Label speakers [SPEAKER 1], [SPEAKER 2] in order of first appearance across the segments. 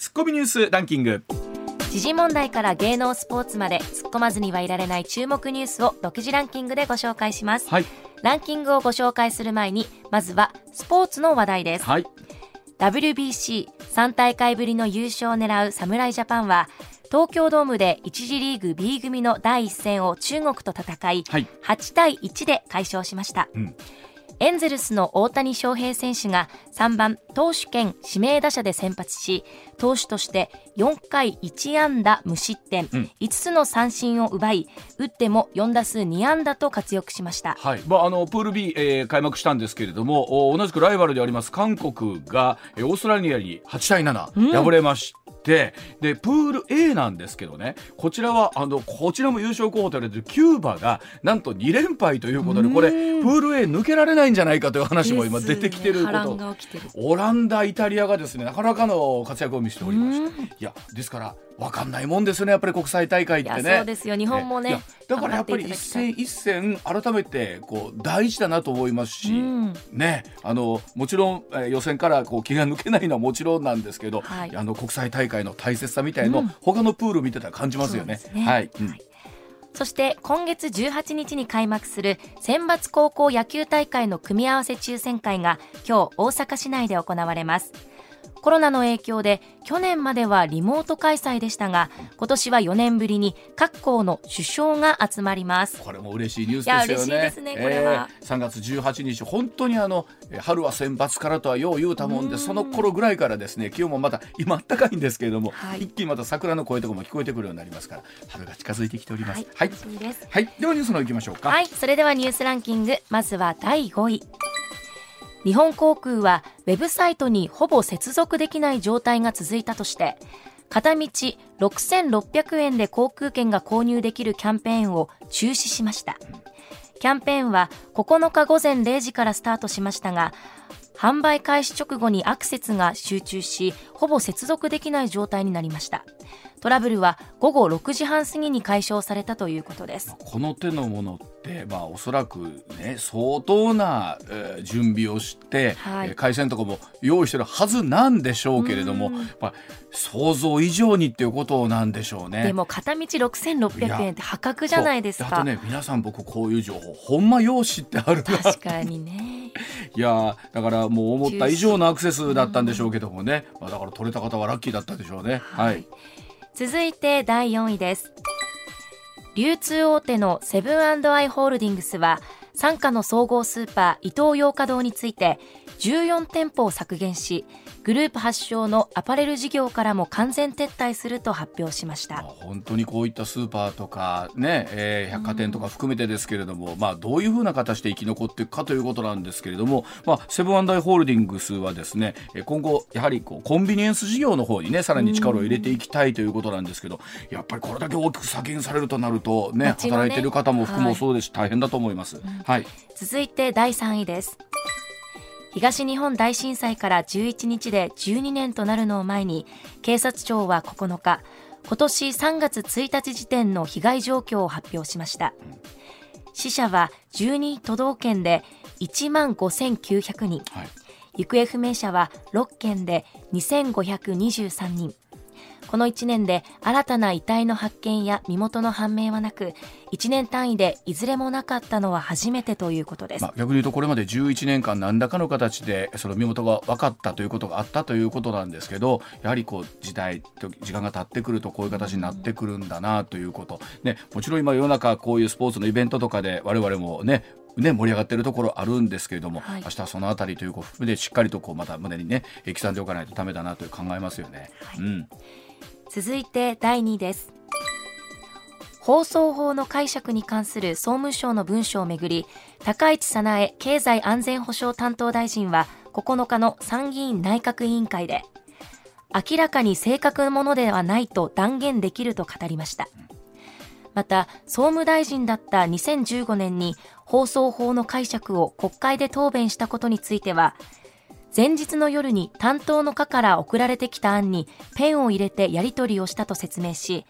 [SPEAKER 1] ツッコミニュースランキング
[SPEAKER 2] 時事問題から芸能スポーツまで突っ込まずにはいられない注目ニュースを独自ランキングでご紹介します。
[SPEAKER 1] はい
[SPEAKER 2] ランキングをご紹介する前に、まずはスポーツの話題です。
[SPEAKER 1] はい
[SPEAKER 2] WBC3 大会ぶりの優勝を狙う侍ジャパンは、東京ドームで1次リーグ B 組の第一戦を中国と戦い、
[SPEAKER 1] はい
[SPEAKER 2] 8対1で快勝しました。
[SPEAKER 1] ん
[SPEAKER 2] エンゼルスの大谷翔平選手が3番投手兼指名打者で先発し、投手として4回1安打無失点、5つの三振を奪い、打っても4打数2安打と活躍しました。
[SPEAKER 1] はい。まあ、あのプール B、えー開幕したんですけれどもお同じくライバルであります韓国がえーオーストラリアに8対7敗れまして、でプール A なんですけどねこちらはあのこちらも優勝候補と言われてるキューバがなんと2連敗ということでこれプール A 抜けられないんじゃないかという話も今出てきてること。
[SPEAKER 2] が起きてる。
[SPEAKER 1] オランダ、イタリアがですねなかなかの活躍を見せておりまして、いやですから分かんないもんですよねやっぱり国際大会ってね。
[SPEAKER 2] そうですよ。日本もね
[SPEAKER 1] だからやっぱり一戦一戦改めてこう大事だなと思いますし、
[SPEAKER 2] うん。
[SPEAKER 1] ね。あのもちろん、えー予選からこう気が抜けないのはもちろんなんですけど、
[SPEAKER 2] はい。
[SPEAKER 1] あの国際大会の大切さみたいの、他のプール見てたら感じますよね。
[SPEAKER 2] ね。
[SPEAKER 1] はい、うん
[SPEAKER 2] そして今月18日に開幕する選抜高校野球大会の組み合わせ抽選会が今日大阪市内で行われます。コロナの影響で去年まではリモート開催でしたが今年は4年ぶりに各校の首相が集まります。
[SPEAKER 1] これも嬉しいニュースですよね。
[SPEAKER 2] 嬉しいですねこれは
[SPEAKER 1] えー3月18日本当にあのえー春は選抜からとはよう言うたもんでその頃ぐらいからですね気温もまた今暖かいんですけれども、
[SPEAKER 2] はい
[SPEAKER 1] 一気にまた桜の声とかも聞こえてくるようになりますから春が近づいてきております。
[SPEAKER 2] はい、
[SPEAKER 1] はい、
[SPEAKER 2] です。
[SPEAKER 1] はい、ではニュースの方行きましょうか。
[SPEAKER 2] はい、それではニュースランキング、まずは第5位。日本航空はウェブサイトにほぼ接続できない状態が続いたとして、片道6600円で航空券が購入できるキャンペーンを中止しました。キャンペーンは9日午前0時からスタートしましたが、販売開始直後にアクセスが集中し、ほぼ接続できない状態になりました。トラブルは午後6時半過ぎに解消されたということです。
[SPEAKER 1] この手のものって、まあ、おそらくね相当な、えー準備をして、
[SPEAKER 2] はい
[SPEAKER 1] えー回線とかも用意してるはずなんでしょうけれども、まあ、想像以上にっていうことなんでしょうね。
[SPEAKER 2] でも片道6600円って破格じゃないですか。
[SPEAKER 1] あとね皆さん僕こういう情報ほんま用紙ってあるな
[SPEAKER 2] 確かにね。
[SPEAKER 1] いやーだからもう思った以上のアクセスだったんでしょうけどもね、まあ、だから取れた方はラッキーだったでしょうね。はい、
[SPEAKER 2] 続いて第4位です。流通大手のセブンアイ・ホールディングスは、傘下の総合スーパーイトーヨーカ堂について、14店舗を削減し、グループ発祥のアパレル事業からも完全撤退すると発表しまし
[SPEAKER 1] まあ
[SPEAKER 2] た。
[SPEAKER 1] 本当にこういったスーパーとかね、えー百貨店とか含めてですけれども、まあどういうふうな形で生き残っていくかということなんですけれども、まあセブンアイ・ホールディングスはですね、えー今後やはりこうコンビニエンス事業の方にねさらに力を入れていきたいということなんですけど、やっぱりこれだけ大きく削減されるとなるとね
[SPEAKER 2] ね
[SPEAKER 1] 働いている方も含もそうですし、大変だと思います。はい。
[SPEAKER 2] 続いて第3位です。東日本大震災から11日で12年となるのを前に、警察庁は9日、今年3月1日時点の被害状況を発表しました。死者は12都道県で1万5900人、
[SPEAKER 1] はい。
[SPEAKER 2] 行方不明者は6件で2523人。この1年で新たな遺体の発見や身元の判明はなく、1年単位でいずれもなかったのは初めてということです。
[SPEAKER 1] まあ、逆に言うとこれまで11年間何らかの形でその身元が分かったということがあったということなんですけどやはりこう時代と時間が経ってくるとこういう形になってくるんだなということ、ね、もちろん今世の中こういうスポーツのイベントとかで我々もねね、盛り上がっているところあるんですけれども、
[SPEAKER 2] はい
[SPEAKER 1] 明日はそのあたりということを含めてしっかりとこうまた胸にね刻んでおかないとダメだなという考えますよね。うん
[SPEAKER 2] 続いて第2位です。放送法の解釈に関する総務省の文書をめぐり、高市早苗経済安全保障担当大臣は9日の参議院内閣委員会で、明らかに正確なものではないと断言できると語りました。また、総務大臣だった2015年に放送法の解釈を国会で答弁したことについては、前日の夜に担当の課から送られてきた案にペンを入れてやり取りをしたと説明し、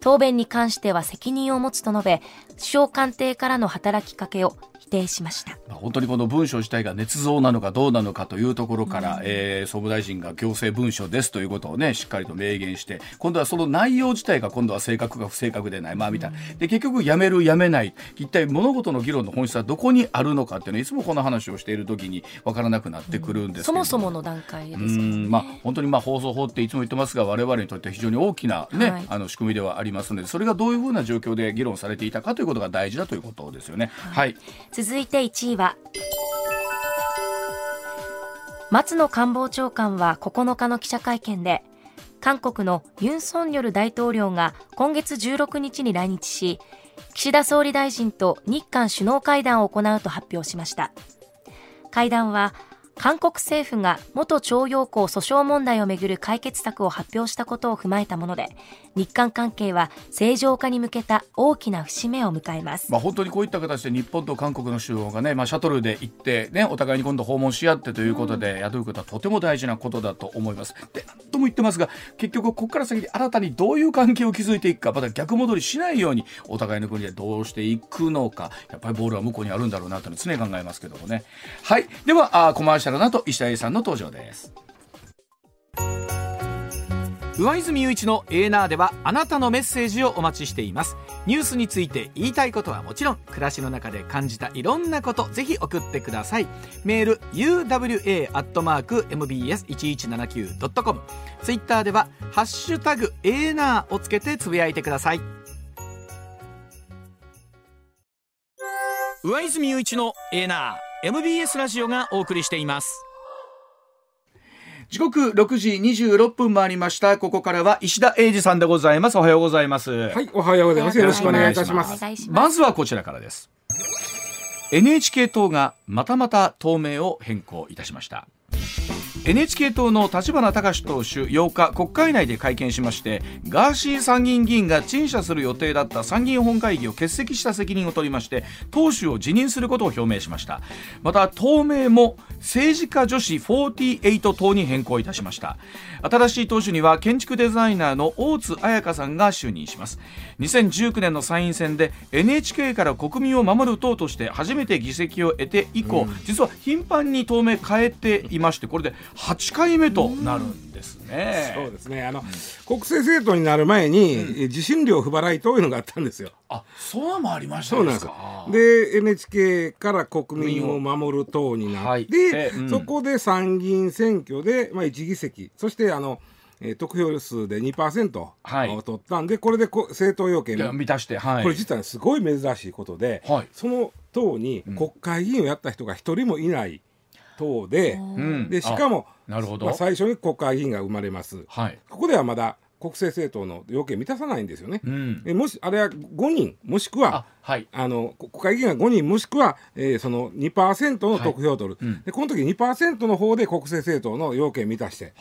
[SPEAKER 2] 答弁に関しては責任を持つと述べ、首相官邸からの働きかけを定しました。
[SPEAKER 1] 本当にこの文書自体が捏造なのかどうなのかというところから、うん、えー、総務大臣が行政文書ですということをねしっかりと明言して今度はその内容自体が今度は正確か不正確でない。まあみた。いなで結局やめるやめない。一体物事の議論の本質はどこにあるのかっていうのはいつもこの話をしている時に分からなくなってくるんです、うん、
[SPEAKER 2] そもそもの段階ですね、
[SPEAKER 1] まあ本当にまあ放送法っていつも言ってますが我々にとっては非常に大きなね、はい、あの仕組みではありますのでそれがどういうふうな状況で議論されていたかということが大事だということですよね。はい、はい、
[SPEAKER 2] 続いて1位は。松野官房長官は9日の記者会見で韓国のユン・ソンニョル大統領が今月16日に来日し岸田総理大臣と日韓首脳会談を行うと発表しました。会談は韓国政府が元徴用工訴訟問題をめぐる解決策を発表したことを踏まえたもので日韓関係は正常化に向けた大きな節目を迎えます、
[SPEAKER 1] まあ、本当にこういった形で日本と韓国の首脳がね、まあ、シャトルで行って、ね、お互いに今度訪問し合ってということで、うん、雇うことはとても大事なことだと思います。でとも言ってますが結局ここから先に新たにどういう関係を築いていくかまた逆戻りしないようにお互いの国でどうしていくのかやっぱりボールは向こうにあるんだろうなというの常に考えますけどもね。はいではあコマーシャルの後石田 A さんの登場です。
[SPEAKER 3] 上泉雄一のエーナーではあなたのメッセージをお待ちしています。ニュースについて言いたいことはもちろん暮らしの中で感じたいろんなことぜひ送ってください。メール uwa.mbs1179.com ツイッターでは「ハッシュタグエーナー」をつけてつぶやいてください。上泉雄一のエーナー。MBS ラジオがお送りしています。
[SPEAKER 1] 時刻6時26分回りました。ここからは石田英二さんでございます。おはようございます。
[SPEAKER 4] はいおはようございます。よろしくお願いいたします。
[SPEAKER 1] まずはこちらからです。NHK 党がまたまた党名を変更いたしました NHK 党の立花隆党首8日国会内で会見しましてガーシー参議院議員が陳謝する予定だった参議院本会議を欠席した責任を取りまして党首を辞任することを表明しました。また党名も政治家女子48党に変更いたしました。新しい党首には建築デザイナーの大津彩香さんが就任します。2019年の参院選で NHK から国民を守る党として初めて議席を得て以降、うん、実は頻繁に党名変えていましてこれで8回目となるんですね。
[SPEAKER 4] そうですね。あの、うん、国政政党になる前に、うん、受信料不払いというのがあったんですよ。
[SPEAKER 1] あそうもありました
[SPEAKER 4] そうなんです。で NHK から国民を守る党になって、はいうん、そこで参議院選挙で、まあ、1議席そしてあのえー、得票数で2%、はい、取ったんでこれでこ政党要件
[SPEAKER 1] 満たして、
[SPEAKER 4] はい、これ実はすごい珍しいことで、はい、その党に国会議員をやった人が一人もいない党でうん、でしかもなるほど、まあ、最初に国会議員が生まれます、はい、ここではまだ国政政党の要件満たさないんですよね。うん、えもしあれは5人もしくははい、あの国会議員が5人もしくは、えー、その2%の得票を取る、はいうん、でこの時2%の方で国政政党の要件満たして。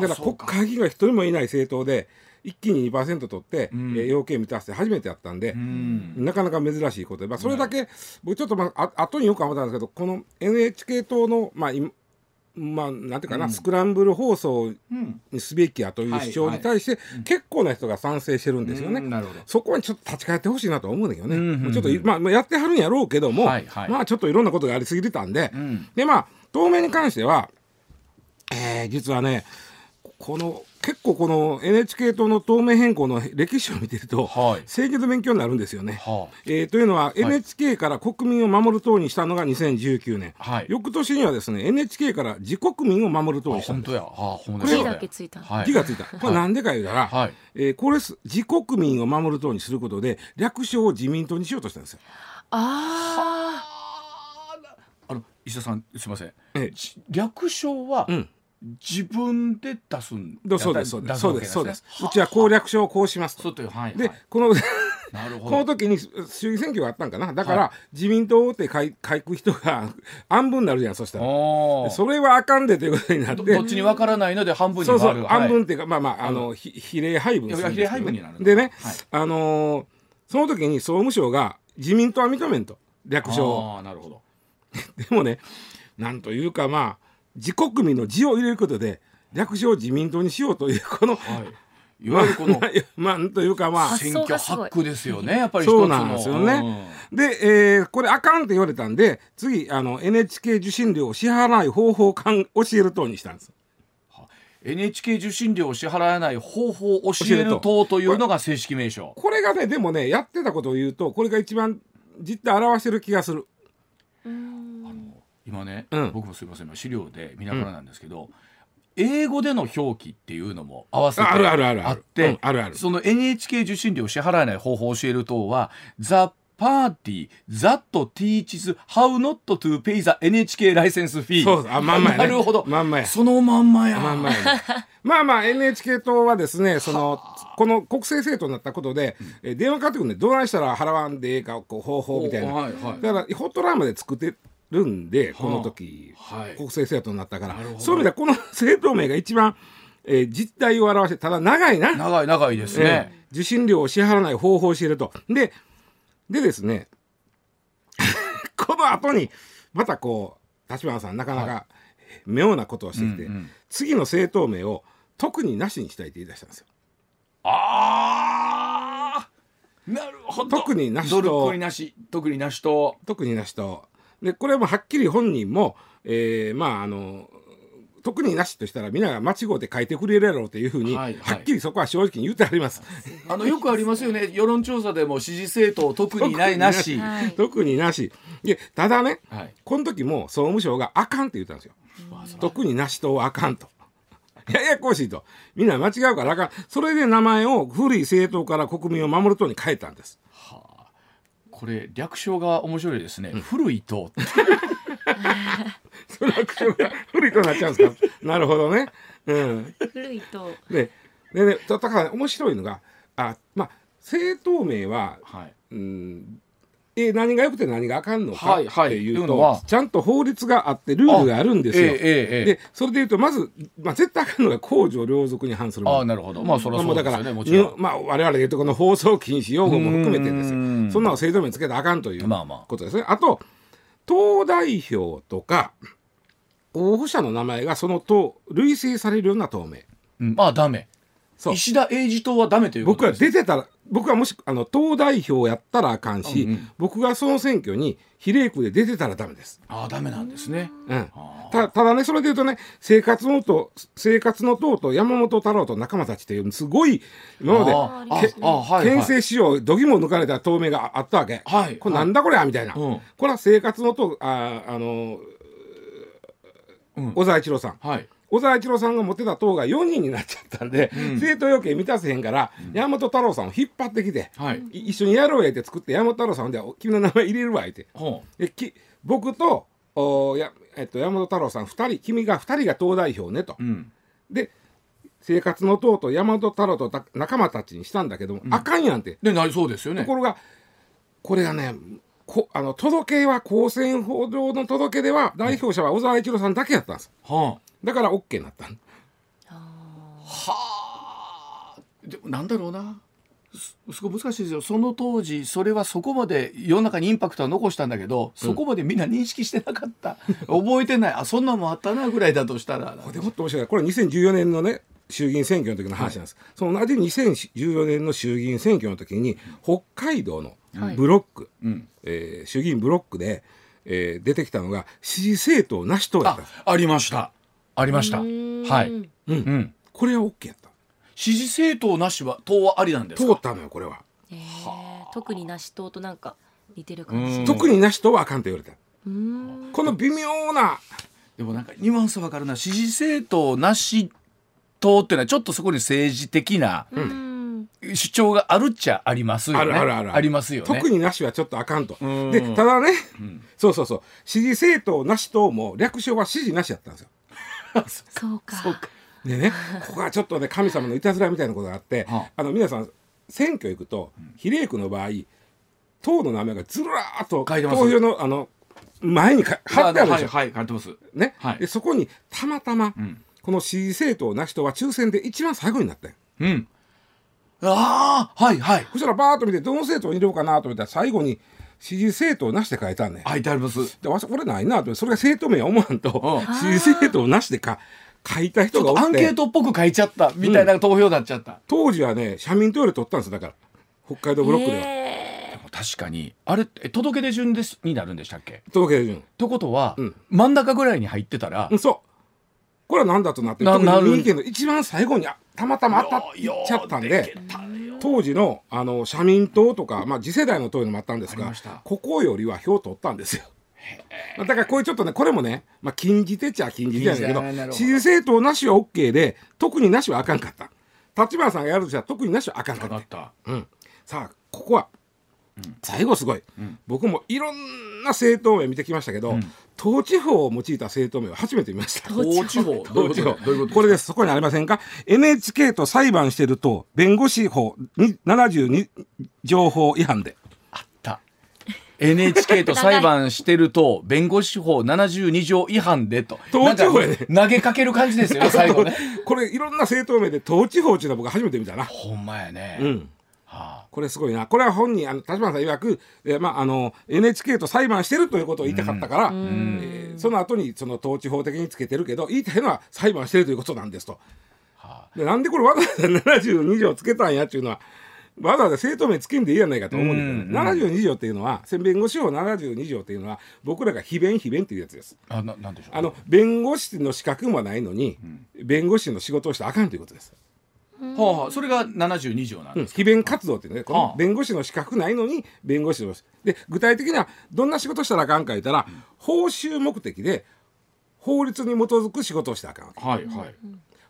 [SPEAKER 4] だから国会議員が1人もいない政党で一気に2%取って、うん、えー、要件満たして初めてやったんで、うん、なかなか珍しいことで、まあ、それだけ、僕ちょっと、まあ、あ後によく思ったんですけどこの NHK 党の、まあ、まあ、なんていうかな、うん、スクランブル放送にすべきやという主張に対して、結構な人が賛成してるんですよね。うん。そこにちょっと立ち返ってほしいなと思うんだけどね。うん。ちょっと、まあ、やってはるんやろうけども、はいはい、まあ、ちょっといろんなことがありすぎてたんで、で、まあ、当面に関しては、えー、実はね、この結構この NHK 党の党名変更の歴史を見てると、はい、清潔勉強になるんですよね。はあ、えー、というのは、NHK から国民を守る党にしたのが2019年、はい、翌年にはですね NHK から自国民を守る党にしたんです。
[SPEAKER 2] あ本当や、これだけついた、
[SPEAKER 4] はい、字がついた。これなんでか言うたら、はい、えー、これ自国民を守る党にすることで略称を自民党にしようとしたんですよ。
[SPEAKER 2] あ
[SPEAKER 1] あ。あの石田さんすみません。え略称は、うん自分で出すん
[SPEAKER 4] そうですそうです。そうですそうです。うちは攻略書をこうします
[SPEAKER 1] と。いうはい
[SPEAKER 4] でこの この時に衆議選挙があったんかな。だから、自民党って書く人が半分になるじゃんそしたら。それはあかんでということになって。
[SPEAKER 1] どっちに分からないので半分に
[SPEAKER 4] そうそう半分っていうかまあまああの比例配分
[SPEAKER 1] 比例配分になる
[SPEAKER 4] でね、あのその時に総務省が自民党は認めんと。略称
[SPEAKER 1] あなるほど。
[SPEAKER 4] でもねなんというかまあ自国民の字を入れることで略称自民党にしようというこの、はい。
[SPEAKER 1] いわゆるこの、
[SPEAKER 4] まあ、というかまあ
[SPEAKER 1] 選挙ハックですよねやっぱり
[SPEAKER 4] そうなんですよね。うん、で、えー、これあかんって言われたんで次あの NHK 受信料を支払わない方法をかん教える党にしたんです。
[SPEAKER 1] NHK 受信料を支払わない方法を教える党というのが正式名称。
[SPEAKER 4] これがねでもねやってたことを言うとこれが一番実態表してる気がする。
[SPEAKER 1] 今ね、うん、僕もすみません資料で見ながらなんですけど、うん英語での表記っていうのも合わせてあってその NHK 受信料を支払えない方法を教える党は「The Party That Teaches How Not to Pay the NHK License Fee」
[SPEAKER 4] そうあまんまや、
[SPEAKER 1] ね、なるほど。
[SPEAKER 4] まんまや。
[SPEAKER 1] そのまんまや。
[SPEAKER 4] まんまや、ね、まあまあ NHK 党はですねそのこの国政政党になったことで、うん、電話かかってくるんでどないしたら払わんでええかこう方法みたいな、はいはい、だからホットラインまで作ってるんでこの時、はい、国政政党になったから。そういう意味ではこの政党名が一番、えー、実態を表してただ長いな。
[SPEAKER 1] 長い長いですね、
[SPEAKER 4] えー、受信料を支払わない方法を知ると。ででですね この後にまたこう立花さんなかなか妙なことをしてきて、うんうん、次の政党名を特になしにしたいって言い出したんですよ。
[SPEAKER 1] ああなるほど。
[SPEAKER 4] 特になし
[SPEAKER 1] と。なし。特になしと。
[SPEAKER 4] 特になしとでこれもはっきり本人も、えー、まああの特になしとしたら皆が間違うて書いてくれるやろうというふうに、はいはい、はっきりそこは正直に言ってあります。
[SPEAKER 1] あのよくありますよね。世論調査でも支持政党特にないなし。
[SPEAKER 4] 特になし。でただね、はい、この時も総務省があかんって言ったんですよ。特になしとあかんと。ややこしいと。みんな間違うからあかん。それで名前を古い政党から国民を守る党に変えたんです。
[SPEAKER 1] これ略称が面白いですね、うん、古いと。
[SPEAKER 4] その略称が古いとなっちゃうんですか？なるほどね、
[SPEAKER 2] うん、古いと。
[SPEAKER 4] ででねだから面白いのがあまあ政党名は、はい、うんえ何が良くて何があかんのかっていうと、はいは。い、ちゃんと法律があってルールがあるんですよ。えーえー、でそれでいうとまず、まあ、絶対あかんのが公序良俗に反する
[SPEAKER 1] あなるほど。まあそれはそうですよねもちろん、
[SPEAKER 4] まあ、我々でいうとこの放送禁止用語も含めてですよそんなの制度名つけたらあかんということですね。まあ、まあ、あと党代表とか候補者の名前がその党類推されるような党名。
[SPEAKER 1] うん、まあダメ。石田英二党はダメという
[SPEAKER 4] 僕は出てたら僕はもしあの党代表やったらあかんし、うんうん、僕がその選挙に比例区で出てたらダメです。
[SPEAKER 1] ああダメなんですね。
[SPEAKER 4] うん。たただねそれで言うとね生活の党生活の党と山本太郎と仲間たちっていうすごい今まで憲政史上どぎも抜かれた党名があったわけ。はい。これなんだこれやみたいな。うん、これは生活の党ああの、うん、小沢一郎さん。はい。小沢一郎さんが持ってた党が4人になっちゃったんで、うん、政党要件満たせへんから、うん、山本太郎さんを引っ張ってきて、はい、一緒にやろうやって作って山本太郎さんで君の名前入れるわって。でき僕とおや、えっと、山本太郎さん2人君が2人が党代表ねと。うん、で生活の党と山本太郎と仲間たちにしたんだけども、あかんやんって。
[SPEAKER 1] でなりそうですよね。
[SPEAKER 4] ところがこれがねこあの届けは公選法上の届けでは代表者は小沢一郎さんだけやったんです。はあだから OK になったは
[SPEAKER 1] あ。でもなんだろうな。すごい難しいですよ。その当時それはそこまで世の中にインパクトは残したんだけど、そこまでみんな認識してなかった、覚えてない。あそんなもんあったなぐらいだとしたら。
[SPEAKER 4] これもっと面白い。これ2014年のね衆議院選挙の時の話なんです、はい、その同じ2014年の衆議院選挙の時に北海道のブロック、はい、えー、衆議院ブロックで、えー、出てきたのが支持政党なし党だった
[SPEAKER 1] ありましたありました。はい。
[SPEAKER 4] うん。うん。これは OK やった。
[SPEAKER 1] 支持政党なしは党はありなんです
[SPEAKER 4] 通ったのよこれは。
[SPEAKER 2] えー、特になし党となんか似てる感じ。
[SPEAKER 4] 特になし党はあかんと言われた。この微妙な。
[SPEAKER 1] でもなんかニュアンスわかるな。支持政党なし党っていうのはちょっとそこに政治的な。うん主張があるっちゃありますよね。あるあるありますよね。
[SPEAKER 4] 特になしはちょっとあかんと。で、ただね、うん、そうそうそう、支持政党なし党も略称は支持なしやったんですよ。
[SPEAKER 2] そうか。そうか。
[SPEAKER 4] でね、ここはちょっとね、神様のいたずらみたいなことがあって、はあ、あの皆さん、選挙行くと、比例区の場合党の名前がずらーっと
[SPEAKER 1] 投
[SPEAKER 4] 票のあの前に貼ってあるでしょ、
[SPEAKER 1] はい、はい、ってます。
[SPEAKER 4] ね、はい、でそこにたまたま、うん、この支持政党な人は抽選で一番最後になったよ。
[SPEAKER 1] うん。ああはいはい。
[SPEAKER 4] そしたらバーッと見てどの政党に入れようかなと思ったら最後に支持政党なしで書いたんね
[SPEAKER 1] 書いてあります。
[SPEAKER 4] でわこれないなと。それが政党名思わんと。支持政党なしでか書いた人が
[SPEAKER 1] アンケートっぽく書いちゃったみたいな投票になっちゃった、うん、
[SPEAKER 4] 当時はね社民党より取ったんですだから。北海道ブロックでは。
[SPEAKER 1] でも確かに。あれ届け出順ですになるんでしたっけ？
[SPEAKER 4] 届け出順。
[SPEAKER 1] ということは、うん、真ん中ぐらいに入ってたら、
[SPEAKER 4] うん、そう。これは何だとなって特に三重県の一番最後にたまたま当たっちゃったんで当時のあの社民党とか、まあ、次世代の党いうのもあったんですがここよりは票取ったんですよ。だからこういうちょっとねこれもね、まあ、禁じ手ちゃ禁じ手やけど支持政党なしは OK で特になしはあかんかった。立花さんがやるとしたら特になしはあかんかった。うん、さあここは最後すごい、うん、僕もいろんな政党名見てきましたけど、うん、統治法を用いた政党名は初めて見ました。
[SPEAKER 1] 統治法
[SPEAKER 4] 統治法これです。そこにありませんか？NHK と裁判してると弁護士法72条法違反で。
[SPEAKER 1] あった。NHK と裁判してると弁護士法72条違反でと。統治法やね投げかける感じですよね 最後ね。
[SPEAKER 4] これいろんな政党名で統治法っていうのは僕初めて見たな。
[SPEAKER 1] ほんまやね。
[SPEAKER 4] うんこれすごいな。これは本人あの立花さん曰く、えーまあ、あの NHK と裁判してるということを言いたかったから、うん、えー、その後にその統治法的につけてるけど言いたいのは裁判してるということなんですと。はあ、でなんでこれわざわざ72条つけたんやっていうのはわざわざ政党名つけんでいいやないかと思うんですけど、うん。うん、72条っていうのは弁護士法72条っていうのは僕らが非弁非弁っていうやつです。
[SPEAKER 1] あななんでしょう、
[SPEAKER 4] あの弁護士の資格もないのに、うん、弁護士の仕事をしてあかんということです。
[SPEAKER 1] はあ、それが72条なんです
[SPEAKER 4] 非弁活動ってねこの弁護士の資格ないのに弁護士ので具体的にはどんな仕事したらあかんか言ったら、報酬目的で法律に基づく仕事をしたらあかん
[SPEAKER 1] はいはい、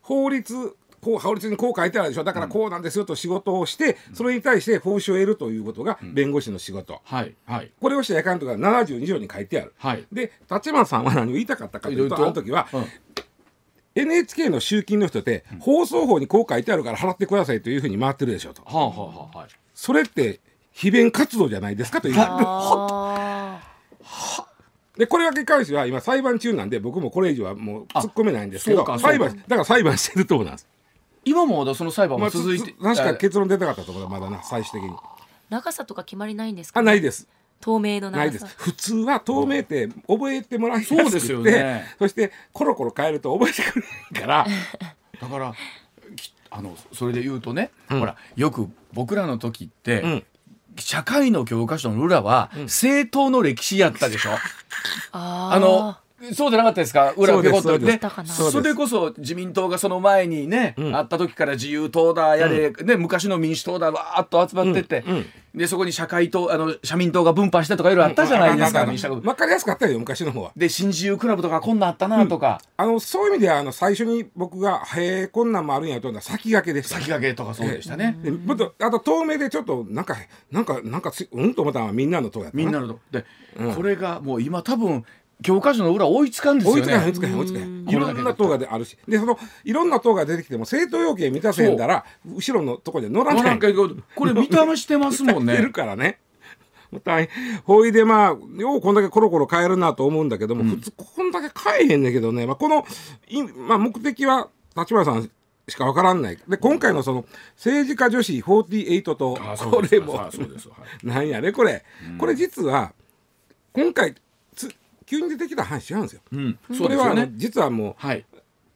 [SPEAKER 4] 法律こう法律にこう書いてあるでしょ。だからこうなんですよと仕事をして、それに対して報酬を得るということが弁護士の仕事、
[SPEAKER 1] はいはい、
[SPEAKER 4] これをしてやかんとか72条に書いてある、
[SPEAKER 1] はい、
[SPEAKER 4] で立花さんは何を言いたかったかというと？あの時は、うん NHK の集金の人って、放送法にこう書いてあるから払ってくださいというふうに回ってるでしょと、
[SPEAKER 1] はあはあはい、
[SPEAKER 4] それって非弁活動じゃないですかという。でこれに関しては今裁判中なんで僕もこれ以上はもう突っ込めないんですけど裁判だから裁判してるとなんです。
[SPEAKER 1] 今もまだその裁判も続いて、
[SPEAKER 4] まあ、確か結論出たかったと思うまだな最終的に。
[SPEAKER 2] 長さとか決まりないんですか、
[SPEAKER 4] ね、あないです
[SPEAKER 2] 透明の
[SPEAKER 4] ないです。普通は透明って覚えてもらいやすくて、そうですよね、そしてコロコロ変えると覚えてくれから。
[SPEAKER 1] だからあのそれで言うとね、うん、ほらよく僕らの時って、うん、社会の教科書の裏は、政党の歴史やったでしょ？あのそうじゃなかったですか？裏ペコッと。ねそれこそ自民党がその前にね、うん、あった時から自由党だやれ、うん、ね、昔の民主党だわーっと集まってって、うんでそこに社会党あの社民党が分派してとかいろいろあったじゃないですか、
[SPEAKER 4] うん、分かりやすかったよ昔の方は。
[SPEAKER 1] で新自由クラブとかこんなんあったなとか、
[SPEAKER 4] あのそういう意味ではあの最初に僕が「へえこんなんもあるんや」と先駆けでした、
[SPEAKER 1] 先駆けとかそうでしたね、
[SPEAKER 4] えー、あと透明でちょっとなんかなんかなんかうんと思ったのはみんなの党やった
[SPEAKER 1] みんなの党。で、これがもう今多分教科書の裏追いつかんですよね。追いつか
[SPEAKER 4] 追いつか追いつかいろんな党があるし、でそのいろんな党が出てきても政党要件満たせんだら後ろのところで乗らない。
[SPEAKER 1] これ見た目してますもんね。
[SPEAKER 4] るからね。大変。ほいでまあ、ようこんだけコロコロ変えるなと思うんだけども、うん、普通こんだけ変えへんねんけどね、まあ、この、いまあ、目的は立花さんしかわからんない。で、今回のその、政治家女子48と、これも、なんやね、これ。これ実は、今回、急に出てきた話違うんですよ。うん、それは、ね、実はもう、はい、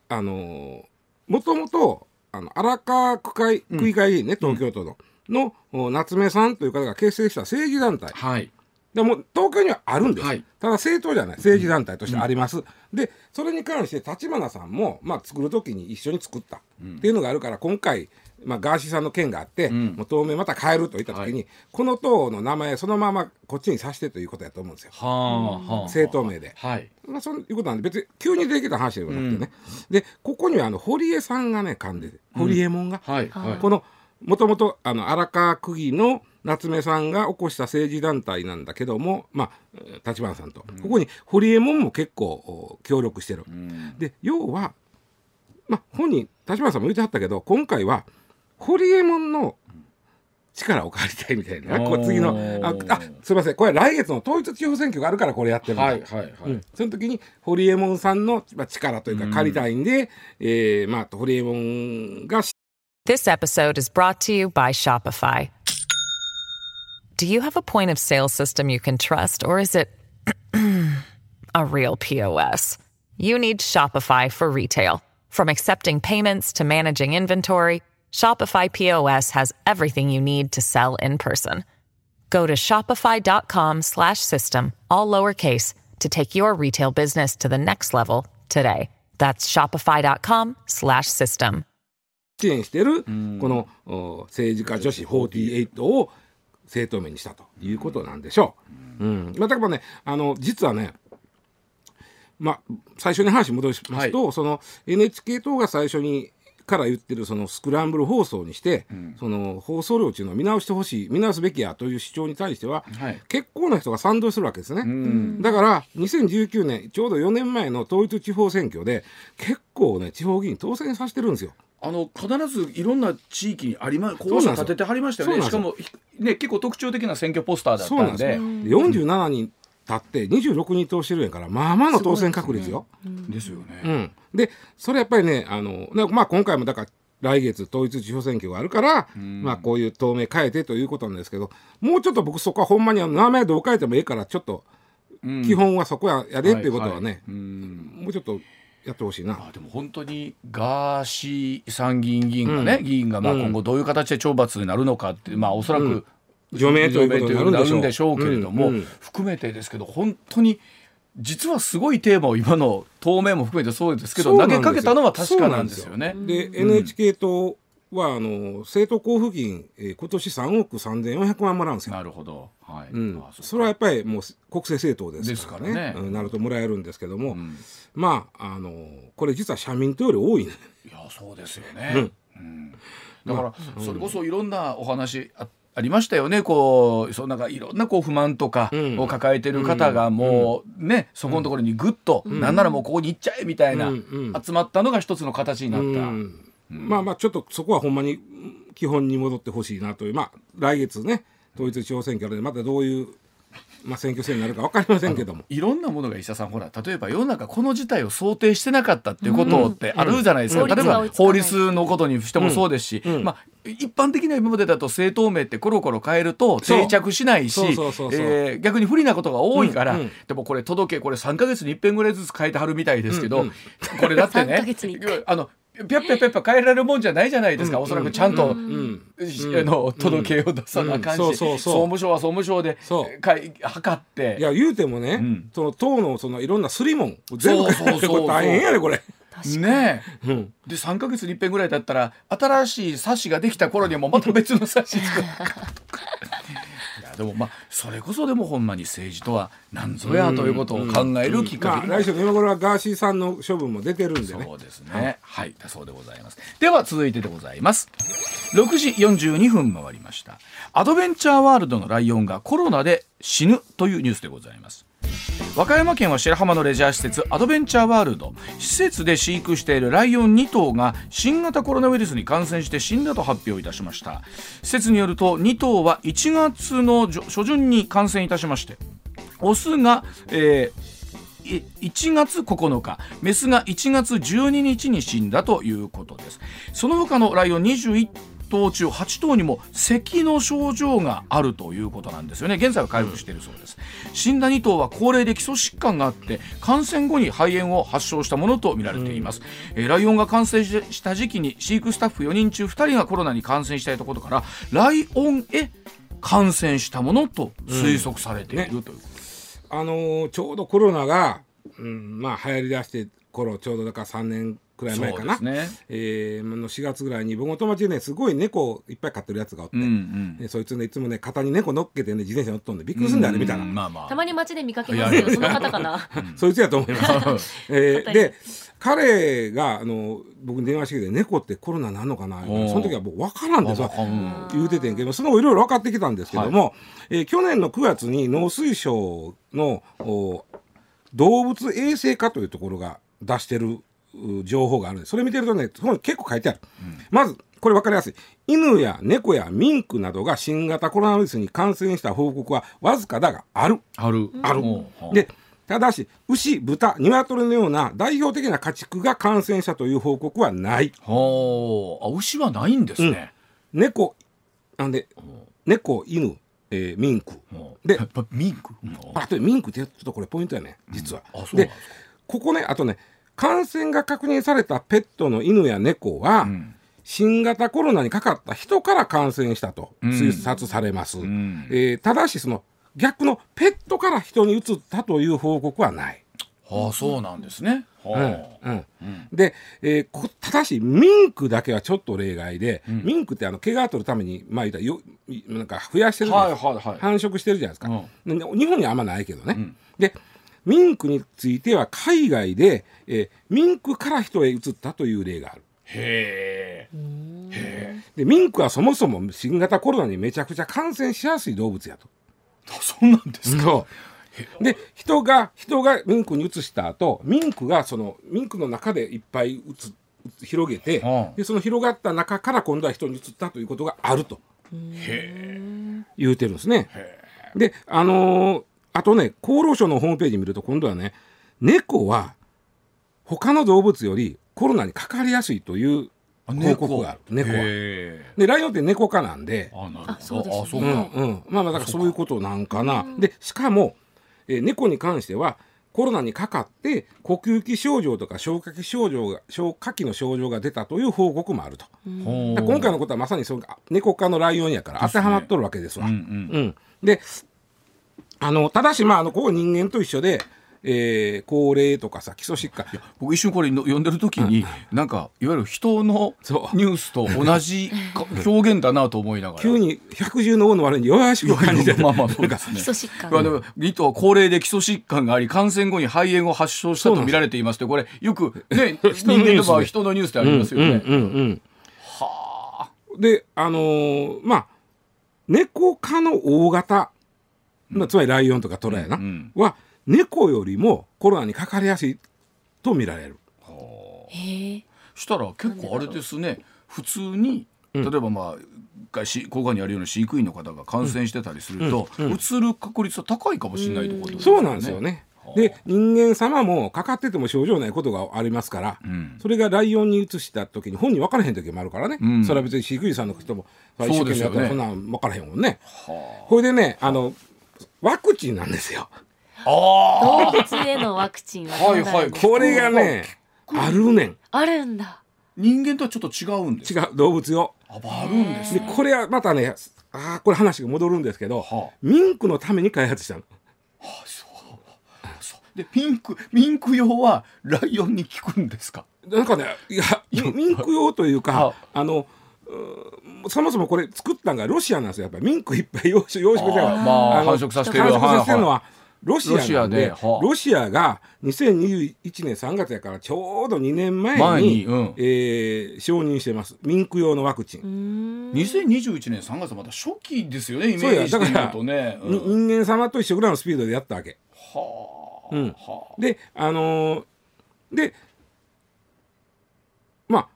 [SPEAKER 4] あのもともとあの荒川区会区議会議員ね、東京都の、の夏目さんという方が結成した政治団体。
[SPEAKER 1] はい。
[SPEAKER 4] でも東京にはあるんです、はい、ただ政党じゃない。政治団体としてあります、うん、でそれに関して立花さんも、まあ、作る時に一緒に作った。っていうのがあるから今回まあ、ガーシーさんの件があって、うん、もう当面また変えると言った時に、はい、この党の名前そのままこっちにさしてということやと思うんですよ、はあ、政党名で。
[SPEAKER 1] はい、
[SPEAKER 4] まあ、そういうことなんで別に急にできた話ではなくてね、うん、でここにはあの堀江さんがね噛んで堀江門が、はい。はい、このもともと荒川区議の夏目さんが起こした政治団体なんだけども、まあ、立花さんと、ここに堀江門も結構協力してる。で要は、まあ、本人立花さんも言ってはったけど今回はホリエモンの力を借りたいみたいなこ次のああすみませんこれ来月の統一地方選挙があるからこれやってるんはいはいはいうん、その時に堀エモ門さんの力というか借りたいんで、うん、えー、まあ堀エモ門が
[SPEAKER 5] This episode is brought to you by Shopify Do you have a point of sale system you can trust or is it a real POS? You need Shopify for retail From accepting payments to managing inventory Shopify POS has everything you need to sell in person. Go to shopify.com slash system, all lowercase, to take your retail business to the next level today. That's shopify.com slash system.
[SPEAKER 4] 支援しているこの政治家女子48を政党名にしたということなんでしょう。うん、まあ、だからね、あの実はね、まあ、最初に話戻しますと、はい、その NHK 党が最初に から言ってるそのスクランブル放送にして、うん、その放送量っていうのを見直してほしい見直すべきやという主張に対しては、はい、結構な人が賛同するわけですね、うん、だから2019年ちょうど4年前の統一地方選挙で結構ね地方議員当選させてるんですよ。
[SPEAKER 1] あの必ずいろんな地域にありま校舎建ててはりましたよね。しかもね結構特徴的な選挙ポスターだったんで。んで
[SPEAKER 4] 47人立って26人通してるんやからまあまあの当選確率よ。
[SPEAKER 1] ですよね。
[SPEAKER 4] うん、でそれやっぱりねあの、まあ、今回もだから来月統一地方選挙があるから、まあこういう透明変えてということなんですけどもうちょっと僕そこはほんまに名前どう変えてもいいからちょっと、基本はそこややでっていうことはね、もうちょっとやってほしいな。
[SPEAKER 1] あでも本当にガーシー参議院議員がね、うん、議員がまあ今後どういう形で懲罰になるのかって、まあおそらく
[SPEAKER 4] 除名ということ
[SPEAKER 1] になるんでしょう。けれども、うんうん、含めてですけど本当に実はすごいテーマを今の透明も含めてそうですけど投げかけたのは確かなんですよね。
[SPEAKER 4] で NHK とはあの政党交付金、えー、今年3億3400万もらうんですよ。
[SPEAKER 1] なるほど、はい。
[SPEAKER 4] うん、それはやっぱりもう国政政党ですからね。ね、うん、なるともらえるんですけども、うん、まああのこれ実は社民党より多いね。
[SPEAKER 1] いやそうですよね、うん。だから、それこそいろんなお話あありましたよね。こうそなんかいろんなこう不満とかを抱えてる方がもうね、そこのところにぐっと、うなんならもうここに行っちゃえみたいな、集まったのが一つの形になった。
[SPEAKER 4] まあまあちょっとそこはほんまに基本に戻ってほしいなというまあ来月ね統一地方選挙でまたどういうまあ、選挙戦になるか分かりませんけども。
[SPEAKER 1] いろんなものが医者さんほら例えば世の中この事態を想定してなかったっていうことってあるじゃないですか、うん。うん、例えば法律のことにしてもそうですし、うん、まあ、一般的な今までだと政党名ってコロコロ変えると定着しないし逆に不利なことが多いから、でもこれ届けこれ3か月に一遍ぐらいずつ変えてはるみたいですけど、これだってねあのぴゃっぴゃぴゃっぴゃ変えられるもんじゃないじゃないですか、うん、おそらくちゃんと、うん、あの届けを出さな感じ、総務省は総務省でかい測って。
[SPEAKER 4] いや言うてもね、その党のそのいろんなすりもん全部変えて大変やねこれ。
[SPEAKER 1] ねえ、うん、で3か月に一遍ぐらいだったら新しい冊子ができた頃にはもまた別の冊子作る でもまあそれこそでもほんまに政治とは何ぞやということを考えるきっかけ
[SPEAKER 4] に、まあ、来週の今頃はガーシーさんの処分も出てるんでね。
[SPEAKER 1] そうですね、はい、はい、だそうでございます。では続いてでございます。6時42分回りました。アドベンチャーワールドのライオンがコロナで死ぬというニュースでございます和歌山県は白浜のレジャー施設アドベンチャーワールド。施設で飼育しているライオン2頭が新型コロナウイルスに感染して死んだと発表いたしました。施設によると2頭は1月の初旬に感染いたしましてオスが、えー、1月9日メスが1月12日に死んだということです。その他のライオン21頭中8頭にも咳の症状があるということなんですよね。現在は回復しているそうです、うん、死んだ2頭は高齢で基礎疾患があって感染後に肺炎を発症したものとみられています、うん、えライオンが感染した時期に飼育スタッフ4人中2人がコロナに感染したいところからライオンへ感染したものと推測されている、うんね、という
[SPEAKER 4] あのー、ちょうどコロナが、うん、まあ流行りだして頃ちょうどだから3年くらい前かな、ねえー、の4月ぐらいに僕の友達でねすごい猫いっぱい飼ってるやつがおって、うんうん、そいつねいつもね肩に猫乗っけてね自転車乗っとんでびっくりするんだよね、みたいな、まあ
[SPEAKER 2] まあ、たまに街で見かけますけどその方かな。
[SPEAKER 4] そいつやと思います、えー、で彼があの僕に電話してきて猫ってコロナなんのかなその時は僕分からんですわ言うててんけどその後いろいろ分かってきたんですけども、はい、えー、去年の9月に農水省の動物衛生課というところが出してる情報がある。んでそれ見てるとね結構書いてある、うん、まずこれ分かりやすい。犬や猫やミンクなどが新型コロナウイルスに感染した報告はわずかだがある。
[SPEAKER 1] ある。
[SPEAKER 4] ある、でただし牛豚鶏のような代表的な家畜が感染したという報告はない。
[SPEAKER 1] はあ牛はないんですね、
[SPEAKER 4] うん、猫なんで猫犬えー、ミンク。
[SPEAKER 1] でミンク？
[SPEAKER 4] あとミンクってちょっとこれポイントやね実は、うん、でここねあとね感染が確認されたペットの犬や猫は、うん、新型コロナにかかった人から感染したと推察されます、うん、えー、ただしその逆のペットから人に移ったという報告はない。
[SPEAKER 1] ああそうなんですね。
[SPEAKER 4] うんうん。で、えー、ただしミンクだけはちょっと例外で、うん、ミンクってあの毛が取るためにまあ言ったよなんか増やしてる、はいはいはい、繁殖してるじゃないですか、うん、日本にはあんまないけどね。うん、でミンクについては海外で、えー、ミンクから人へ移ったという例がある。へえ。でミンクはそもそも新型コロナにめちゃくちゃ感染しやすい動物やと。
[SPEAKER 1] そうなんですか。
[SPEAKER 4] で人が人がミンクに移した後ミンクがそのミンクの中でいっぱい移広げて、はあ、でその広がった中から今度は人に移ったということがあると言うてるんですね。であのー、あとね厚労省のホームページ見ると今度はね猫は他の動物よりコロナにかかりやすいという報告がある。猫は。でライオンって猫科なんで。
[SPEAKER 2] あなるほど。あ
[SPEAKER 4] そうか、うんうん、まあまあだからそういうことなんかな。でしかもえー、猫に関してはコロナにかかって呼吸器症状とか消化器症状が消化器の症状が出たという報告もあると。今回のことはまさにそう猫科のライオンやから当てはまっとるわけですわ。うん、うん。うん、であのただしまああのこう人間と一緒でえー、高齢とかさ基礎疾患。
[SPEAKER 1] 僕一瞬これ読んでる時に、うん、なんかいわゆる人のニュースと同じ 表現だなと思いながら。
[SPEAKER 4] 急に百獣の王の割に弱しく感じて。
[SPEAKER 1] まあまあそうですね。基
[SPEAKER 2] 礎疾患。
[SPEAKER 1] あのと高齢で基礎疾患があり感染後に肺炎を発症したと見られていますってこれよくね 人間とか人のニュースってありますよね。
[SPEAKER 4] はあ。であのー、まあ猫科の大型、まあ、つまりライオンとかトラやな、うん、は猫よりもコロナにかかりやすいと見られる。
[SPEAKER 1] したら結構あれですね。普通に例えばまあ交換にあるような飼育員の方が感染してたりすると、うつる確率は高いかもしれないところ、
[SPEAKER 4] ね、そうなんですよね。で人間様もかかってても症状ないことがありますから、うん、それがライオンに移した時に本人分からへん時もあるからね、うん、それは別に飼育員さんの人も一生懸命やったらそんなん分からへんもんね。これでねあのワクチンなんですよ。
[SPEAKER 2] 動物へのワクチンははいはい。
[SPEAKER 4] これがねあるねん。
[SPEAKER 2] あるんだ。
[SPEAKER 1] 人間とはちょっと違うんです
[SPEAKER 4] 違う動物よ。
[SPEAKER 1] ああるんです
[SPEAKER 4] ね。これはまたねあこれ話が戻るんですけど、はあ、ミンクのために開発したの。はあ、
[SPEAKER 1] そう。でミンクミンク用はライオンに効くんですか？
[SPEAKER 4] なんかねいやミンク用というか、はあ、あのそもそもこれ作ったのがロシアなんですよ。やっぱりミンクいっぱい養殖養殖
[SPEAKER 1] じゃまあ繁殖させてる繁殖
[SPEAKER 4] させてるのは、ロシアでロシアが2021年3月やからちょうど2年前にうん、えー、承認してます。ミンク用のワクチン。
[SPEAKER 1] 2021年3月また初期ですよねイメージしてるとね、
[SPEAKER 4] うん、人間様と一緒ぐらいのスピードでやったわけ。はあ、うん、はあ、であのー、でまあ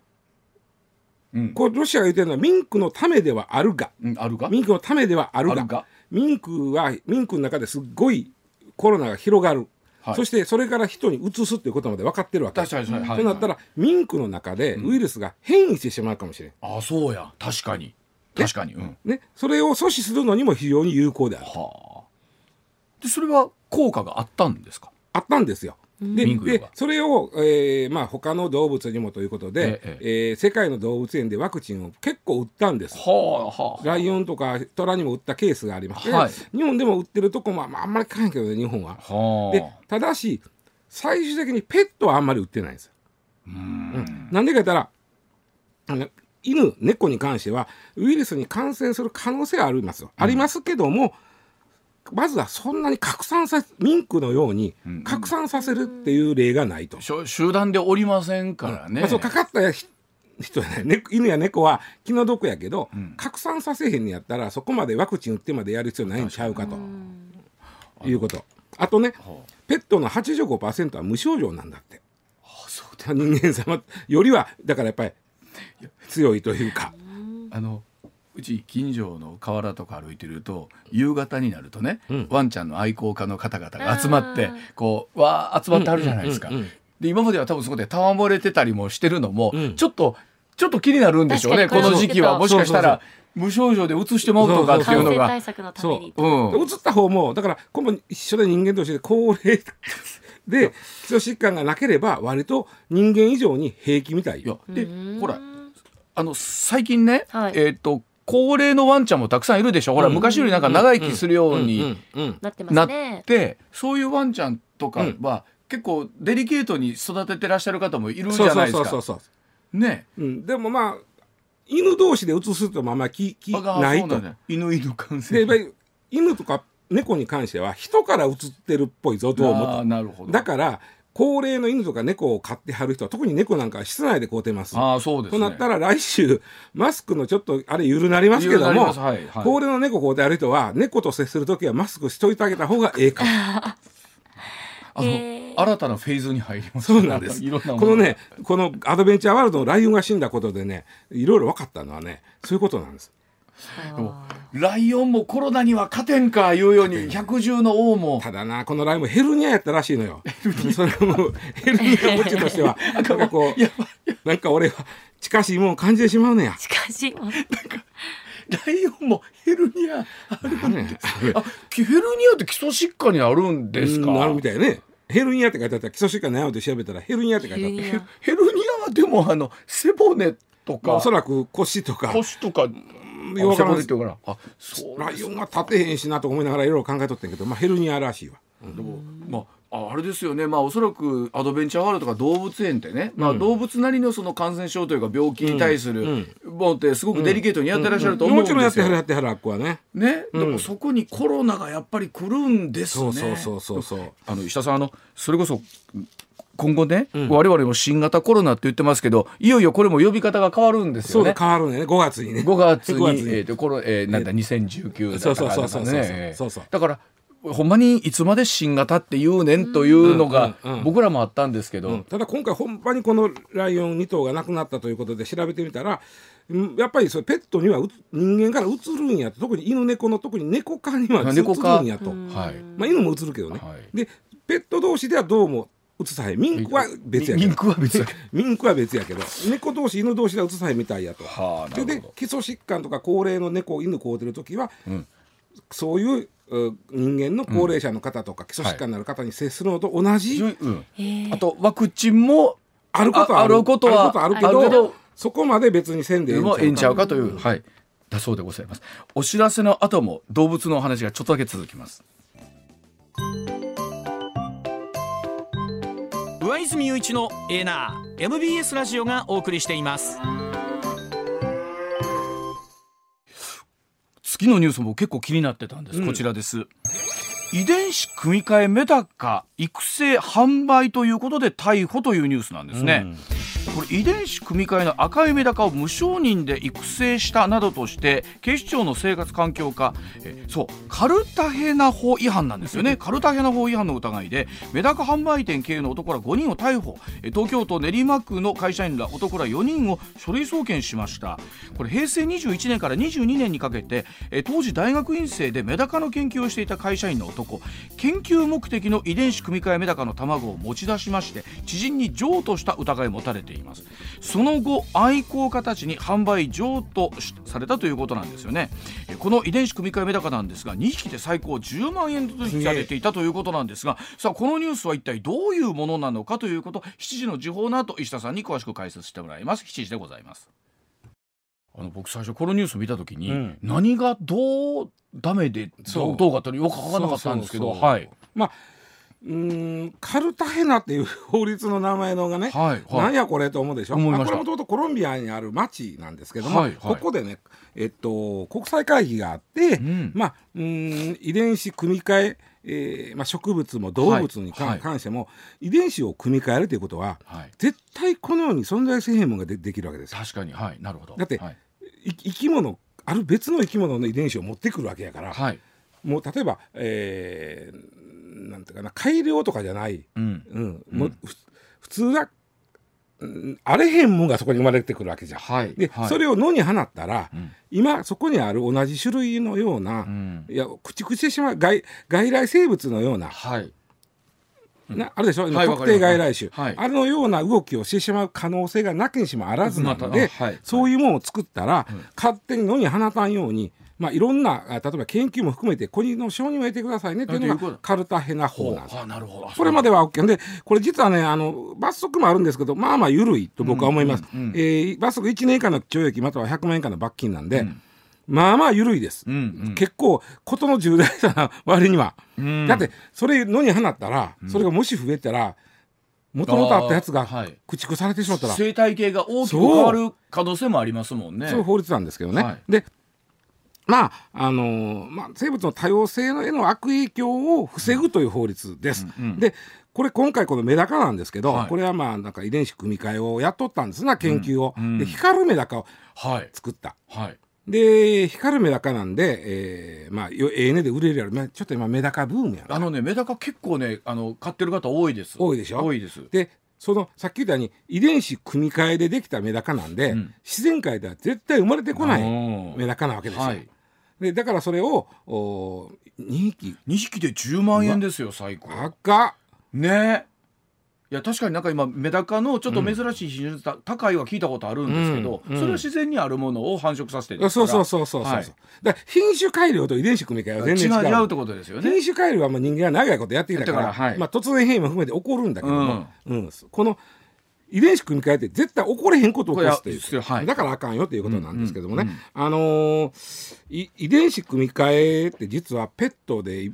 [SPEAKER 4] うん、こロシアが言ってるのはミンクのためではあるが、
[SPEAKER 1] うん、あるが？
[SPEAKER 4] ミンクのためではあるが。ミンクはミンクの中ですっごいコロナが広がる、はい、そしてそれから人にうつすっていうことまで分かってるわけ。
[SPEAKER 1] 確かに、はい、
[SPEAKER 4] となったらミンクの中でウイルスが変異してしまうかもしれん、
[SPEAKER 1] うん、あそうや。確かに。確かに、
[SPEAKER 4] ね、うん、ね、それを阻止するのにも非常に有効である、は
[SPEAKER 1] あ、でそれは効果があったんですか？
[SPEAKER 4] あったんですよででそれを、えーまあ、他の動物にもということで、ええ。えー、世界の動物園でワクチンを結構打ったんです、はあはあ、ライオンとかトラにも打ったケースがありまして、はい、日本でも売ってるとこも、まあ、あんまり買えんけどね日本は。はあ、でただし最終的にペットはあんまり売ってないんですよ。うん。うん、なんでか言ったらあの犬猫に関してはウイルスに感染する可能性はありますよ、うん、ありますけどもまずはそんなに拡散さミンクのように拡散させるっていう例がないと、
[SPEAKER 1] うん、集団でおりませんからね、
[SPEAKER 4] まあ、そうかかった人ね、ね、犬や猫は気の毒やけど、うん、拡散させへんにやったらそこまでワクチン打ってまでやる必要ないんちゃうかと。いうこと。あとねペットの85%は無症状なんだって。人間様よりはだからやっぱり強いというか。
[SPEAKER 1] あのうち近所の河原とか歩いてると夕方になるとね、うん、ワンちゃんの愛好家の方々が集まってこうわ集まってあるじゃないですか。で今までは多分そこで戯れてたりもしてるのも、うん、ちょっとちょっと気になるんでしょうねこの時期は。もしかしたら。無症状で移してもうとかっていうのが。
[SPEAKER 2] そ
[SPEAKER 4] う、うん、移った方もだからこの一緒で人間同士で高齢で基礎疾患がなければ割と人間以上に平気みたいよ。
[SPEAKER 1] でほらあの最近ね、はい、えっ、ー、と高齢のワンちゃんもたくさんいるでしょ、ほら昔よりなんか長生きするようになってそういうワンちゃんとかは結構デリケートに育ててらっしゃる方もいるじゃないですか。ね、
[SPEAKER 4] うん、でもまあ犬同士で移すとまあまあききないと、ね、
[SPEAKER 1] 犬犬感染
[SPEAKER 4] で犬とか猫に関しては人から移ってるっぽいぞと思
[SPEAKER 1] う
[SPEAKER 4] だから高齢の犬とか猫を飼ってはる人は特に猫なんか室内で飼うてます。
[SPEAKER 1] あそうです、
[SPEAKER 4] ね、となったら来週マスクのちょっとあれ緩なりますけども、はいはい、高齢の猫飼うてはる人は猫と接する時はマスクしといてあげた方がええかも。
[SPEAKER 1] あの、新たなフェーズに入ります、
[SPEAKER 4] そうなんです。このねこのアドベンチャーワールドのライオンが死んだことでねいろいろ分かったのはねそういうことなんです。
[SPEAKER 1] ライオンもコロナには勝てんかいうように百獣の王も。
[SPEAKER 4] ただなこのライオンもヘルニアやったらしいのよ。それもヘルニア持ちとしては。なんかこうなんか俺は近しいもん感じてしまうねや。
[SPEAKER 2] 近しいもん。なんか
[SPEAKER 1] ライオンもヘルニアあるんです、ね、あヘルニアって基礎疾患にあるんですか？
[SPEAKER 4] あるみたいね。ヘルニアって書いてあったら基礎疾患ないので調べたらヘルニアって書いてあった。
[SPEAKER 1] ヘルニアはでもあの背骨とか、まあ、
[SPEAKER 4] おそらく腰とか。
[SPEAKER 1] 腰とか
[SPEAKER 4] よからん。からあそうライオンが立てへんしなと思いながらいろいろ考えとってんけど、まあ、ヘルニアらしいわ。
[SPEAKER 1] うん、でもまああれですよね、まあ、おそらくアドベンチャーワールドとか動物園ってね、まあ、動物なりのその感染症というか病気に対するものってすごくデリケートにやってらっしゃると思うんですよ、
[SPEAKER 4] もちろん。やってはるやってはるあっこはね
[SPEAKER 1] ね、でもそこにコロナがやっぱり来るん。ですね
[SPEAKER 4] そうそうそうそう
[SPEAKER 1] あの石田さん。あのそれこそ今後ね、うん、我々も新型コロナって言ってますけどいよいよこれも呼び方が変わるんですよね。
[SPEAKER 4] 変わるね。5月にね。
[SPEAKER 1] 5月に 月に。えー、とこの、えー、なんだ2019だからそうそうそうそうだからほんまにいつまで新型って言うねんというのが僕らもあったんですけど、うん。うん、
[SPEAKER 4] ただ今回ほんまにこのライオン2頭が亡くなったということで調べてみたらやっぱりそれペットには人間からうつるんやと。特に犬猫の特に猫科にはうつるんやと、はいまあ、犬もうつるけどね、はい、でペット同士ではどうも移さへん。ミンクは別や
[SPEAKER 1] けど。ミンクは別や
[SPEAKER 4] ミンクは別やけど。猫同士犬同士では移さへんみたいやと。はあ、で基礎疾患とか高齢の猫犬飼うてる時は、うん、そういう人間の高齢者の方とか、うん、基礎疾患のある方に接するのと同じ、はい。うん、
[SPEAKER 1] あとワクチンも
[SPEAKER 4] あることはある。ことはあるけどそこまで別にせんで
[SPEAKER 1] ええんちゃうかという、はい、だそうでございます。お知らせの後も動物のお話がちょっとだけ続きます
[SPEAKER 3] 上泉雄一のエナー MBS ラジオがお送りしています。
[SPEAKER 1] 次のニュースも結構気になってたんです、うん、こちらです。遺伝子組み換えメダカ育成販売ということで逮捕というニュースなんですね、うん。これ遺伝子組み換えの赤いメダカを無承認で育成したなどとして警視庁の生活環境課えそうカルタヘナ法違反なんですよね。カルタヘナ法違反の疑いでメダカ販売店経営の男ら5人を逮捕。東京都練馬区の会社員ら男ら4人を書類送検しました。これ平成21年から22年にかけて当時大学院生でメダカの研究をしていた会社員の男。研究目的の遺伝子組み換えメダカの卵を持ち出しまして知人に譲渡した疑い持たれています。その後愛好家たちに販売譲渡されたということなんですよね。この遺伝子組み換えメダカなんですが2匹で最高10万円ずつ引き上げていたということなんですがさあこのニュースは一体どういうものなのかということ7時の時報の後石田さんに詳しく解説してもらいます。7時でございます。あの僕最初このニュース見た時に、うん、何がどうダメでどうかとよく分からなかったんですけどはい。
[SPEAKER 4] まあうんカルタヘナっていう法律の名前のがね、はいはい、なんやこれと思うでしょ？まあ、これもともとコロンビアにある町なんですけども、はいはい、ここでね、えっと、国際会議があって、うん、まあうん遺伝子組み換ええーまあ、植物も動物に関,、しても遺伝子を組み換えるということは、はい、絶対このように存在せへんものがでできるわけです
[SPEAKER 1] 確かに。はい。なるほど。
[SPEAKER 4] だって、はい、生き物ある別の生き物の遺伝子を持ってくるわけやから、はい、もう例えば、えー、なんていうかな改良とかじゃない、うん。うん、もう普通はあれへんもんがそこに生まれてくるわけじゃん。はい、で、はい、それを野に放ったら、うん、今そこにある同じ種類のような、うん、いや駆逐してしまう外外来生物のような、はい、なあるでしょ、はい、特定外来種、はい、あれのような動きをしてしまう可能性がなきにしもあらずなので、はい、そういうものを作ったら、勝手に野に放たんようにまあ、いろんな例えば研究も含めて国の承認を得てくださいねっていうのがカルタヘナ法なんです。あなるほど。これまでは OK でこれ実はねあの罰則もあるんですけどまあまあ緩いと僕は思います。うんうんうん、えー、罰則1年以下の懲役または100万円以下の罰金なんで。うん。まあまあ緩いです、うんうん、結構事の重大さな割には、うん、だってそれ野に放ったら、それがもし増えたらもともとあったやつが駆逐されてしまったら、
[SPEAKER 1] 生態系が大きく変わる可能性もありますもんね。
[SPEAKER 4] そういう法律なんですけどね、はい、でまああのー、まあ、生物の多様性への悪影響を防ぐという法律です。うんうん、でこれ今回このメダカなんですけど、はい、これはまあなんか遺伝子組み換えをやっとったんですな研究を、うんうん、で光るメダカを作った、はい、で光るメダカなんで、えー、まあええねで売れるやろ。ちょっと今メダカブームや
[SPEAKER 1] あのねメダカ結構ねあの買ってる方多いです。
[SPEAKER 4] 多いでしょ？
[SPEAKER 1] 多いです。
[SPEAKER 4] でそのさっき言ったように遺伝子組み換えでできたメダカなんで、うん、自然界では絶対生まれてこないメダカなわけですよ、はいでだからそれをお2匹
[SPEAKER 1] ？2匹で10万円ですよ最高。
[SPEAKER 4] 高っ。
[SPEAKER 1] ね。いや確かになんか今メダカのちょっと珍しい品種、うん、高いは聞いたことあるんですけど、うんうん、それは自然にあるものを繁殖させて
[SPEAKER 4] るそうそうそうそうそう、はい、だ品種改良と遺伝子組み換えは全然違う。
[SPEAKER 1] 違うってことですよね。
[SPEAKER 4] 品種改良はもう人間が長いことやっていたから、はい、まあ、突然変異も含めて起こるんだけども、うん。この遺伝子組み換えって絶対起これへんことを起こすという、はい、だからあかんよということなんですけどもね、うんうんうん、あのー、遺伝子組み換えって実はペットで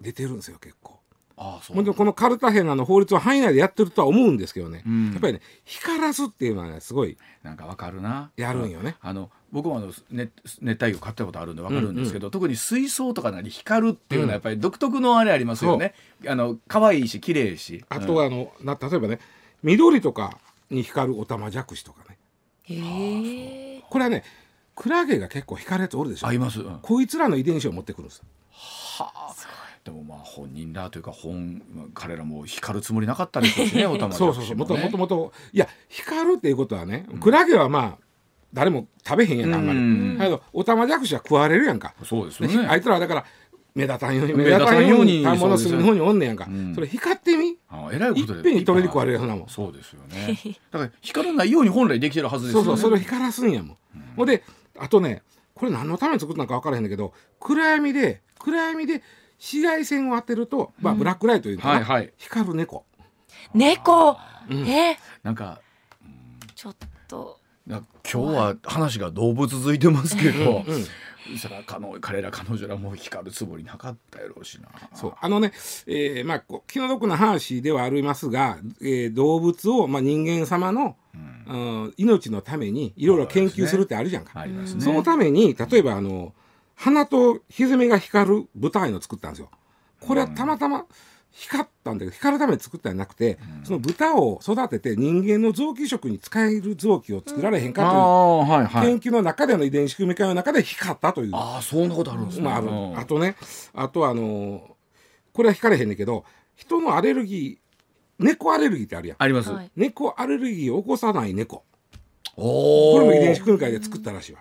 [SPEAKER 4] 出てるんですよ結構。ああそう。このカルタヘナの法律は範囲内でやってるとは思うんですけどね、うん、やっぱりね光らすっていうのはねすごい
[SPEAKER 1] なんかわかるな。
[SPEAKER 4] やるんよね。
[SPEAKER 1] あの僕もあの熱熱帯魚買ったことあるんでわかるんですけど、うんうん、特に水槽とかなり光るっていうのはやっぱり独特のあれありますよね。う。ん、あの可愛いし綺麗し。
[SPEAKER 4] あとはあの、な例えばね緑とかに光るオタマジャクシとかね。へえ。これはねクラゲが結構光るやつおるでしょ。
[SPEAKER 1] あいます、
[SPEAKER 4] うん、こいつらの遺伝子を持ってくるんです。
[SPEAKER 1] はあ。でもまあ本人らというか本彼らも光るつもりなかったですしねオタマジャクシも、ね、
[SPEAKER 4] そうそうもともといや光るっていうことはね、クラゲはまあ誰も食べへんやんかあんまり。だけどオタマジャクシは食われるやんか。
[SPEAKER 1] そうですよね。
[SPEAKER 4] あいつらはだから目立たんように目立たんように反物する方におんねやんか、うん、それ光ってみ？あえらいことで。いっぺんに取れに食われるやなもん。
[SPEAKER 1] そうですよね。だから光らないように本来できてるはずです
[SPEAKER 4] よね。そうそうそれを光らすんやもん、ほ、うんであとねこれ何のために作ったのか分からへんだけど暗闇で暗闇で紫外線を当てると、まあ、ブラックライトいうのかな、はいはい、光る猫。
[SPEAKER 2] 猫、うん、え
[SPEAKER 1] なんか、
[SPEAKER 2] ちょっと
[SPEAKER 1] 今日は話が動物続いてますけど、うんうん。そら彼ら彼女らも光るつもりなかったやろうしな。
[SPEAKER 4] そう。あのね、えー、まあ気の毒な話ではありますが、えー、動物を、まあ、人間様の、うん、命のためにいろいろ研究するってあるじゃんか、ね、そのために例えばあの鼻とひずめが光る舞台の作ったんですよ。これはたまたま光ったんだけど光るために作ったんじゃなくて、うん、その豚を育てて人間の臓器食に使える臓器を作られへんかという、はいはい、研究の中での遺伝子組み換えの中で光ったという。
[SPEAKER 1] ああそんなことあるんですね、まあ、ある。
[SPEAKER 4] あとねあとあのこれは光れへんねんけど人のアレルギー猫アレルギーってあるやん。
[SPEAKER 1] あります、
[SPEAKER 4] 猫アレルギーを起こさない猫。これも遺伝子組み換えで作ったらしいわ。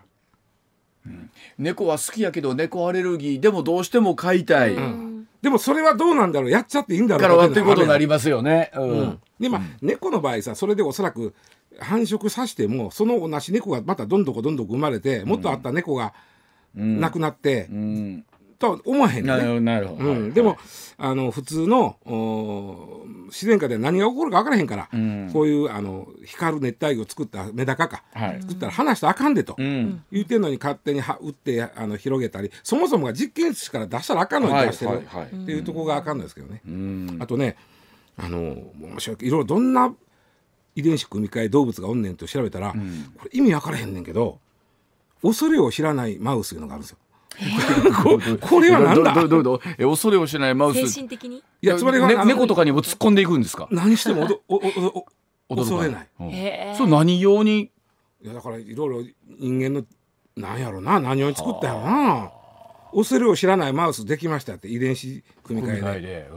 [SPEAKER 1] 猫は好きやけど猫アレルギーでもどうしても飼いたい、う
[SPEAKER 4] ん、でもそれはどうなんだろう。やっちゃっていいんだろう。
[SPEAKER 1] からっていうことになりますよね、うん、うん、
[SPEAKER 4] でまあ、猫の場合さそれでおそらく繁殖させてもその同じ猫がまたどんどこどんどこ生まれてもっとあった猫が亡くなって、うんとは思わへんね。なるほど、うん、でも、あの普通の自然界で何が起こるか分からへんから、うん、こういうあの光る熱帯魚を作ったメダカか、はい、作ったら離したらあかんでと、うん、言うてんのに勝手には打ってあの広げたりそもそもが実験室から出したらあかんのに出してる、はいはい、っていうところがあかんのですけどね。あとねあの面白いいろいろどんな遺伝子組み換え動物がおんねんと調べたら、これ意味分からへんねんけど恐れを知らないマウスいうのがあるんですよ。これはなんだ？
[SPEAKER 1] どどどえ恐れをしないマウス。
[SPEAKER 2] 精神的に？
[SPEAKER 1] いやつまり、ね、猫とかにも突っ込んでいくんですか？
[SPEAKER 4] 何してもおおおお恐れない、
[SPEAKER 1] うん、それ何用に？
[SPEAKER 4] いやだからいろいろ人間のなんやろな何用に作ったやろな恐れを知らないマウスできましたって遺伝子組み換えで、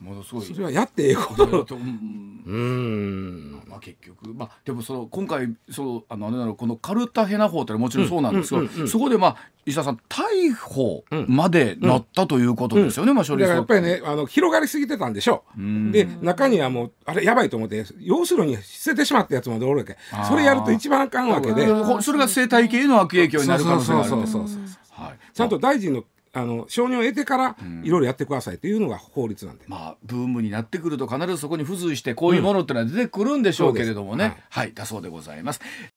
[SPEAKER 4] ものすごいそれはやってええことだと。う
[SPEAKER 1] ん。まあ結局。まあでもその今回そのあのあれなのこのカルタヘナ法ってもちろんそうなんですけど、そこでまあ石田さん逮捕までなったということですよね、まあ
[SPEAKER 4] 処理だからやっぱりねあの広がりすぎてたんでしょう。で中にはもうあれやばいと思って要するに捨ててしまったやつまでおるわけそれやると一番あかんわけで。
[SPEAKER 1] それが生態系の悪影響になる可能性があるそうそうそうそう
[SPEAKER 4] はい、ちゃんと大臣のあの承認を得てからいろいろやってくださいというのが法律なんで、
[SPEAKER 1] まあブームになってくると必ずそこに付随してこういうものってのは出てくるんでしょうけれどもね、うん、はい、はい、だそうでございます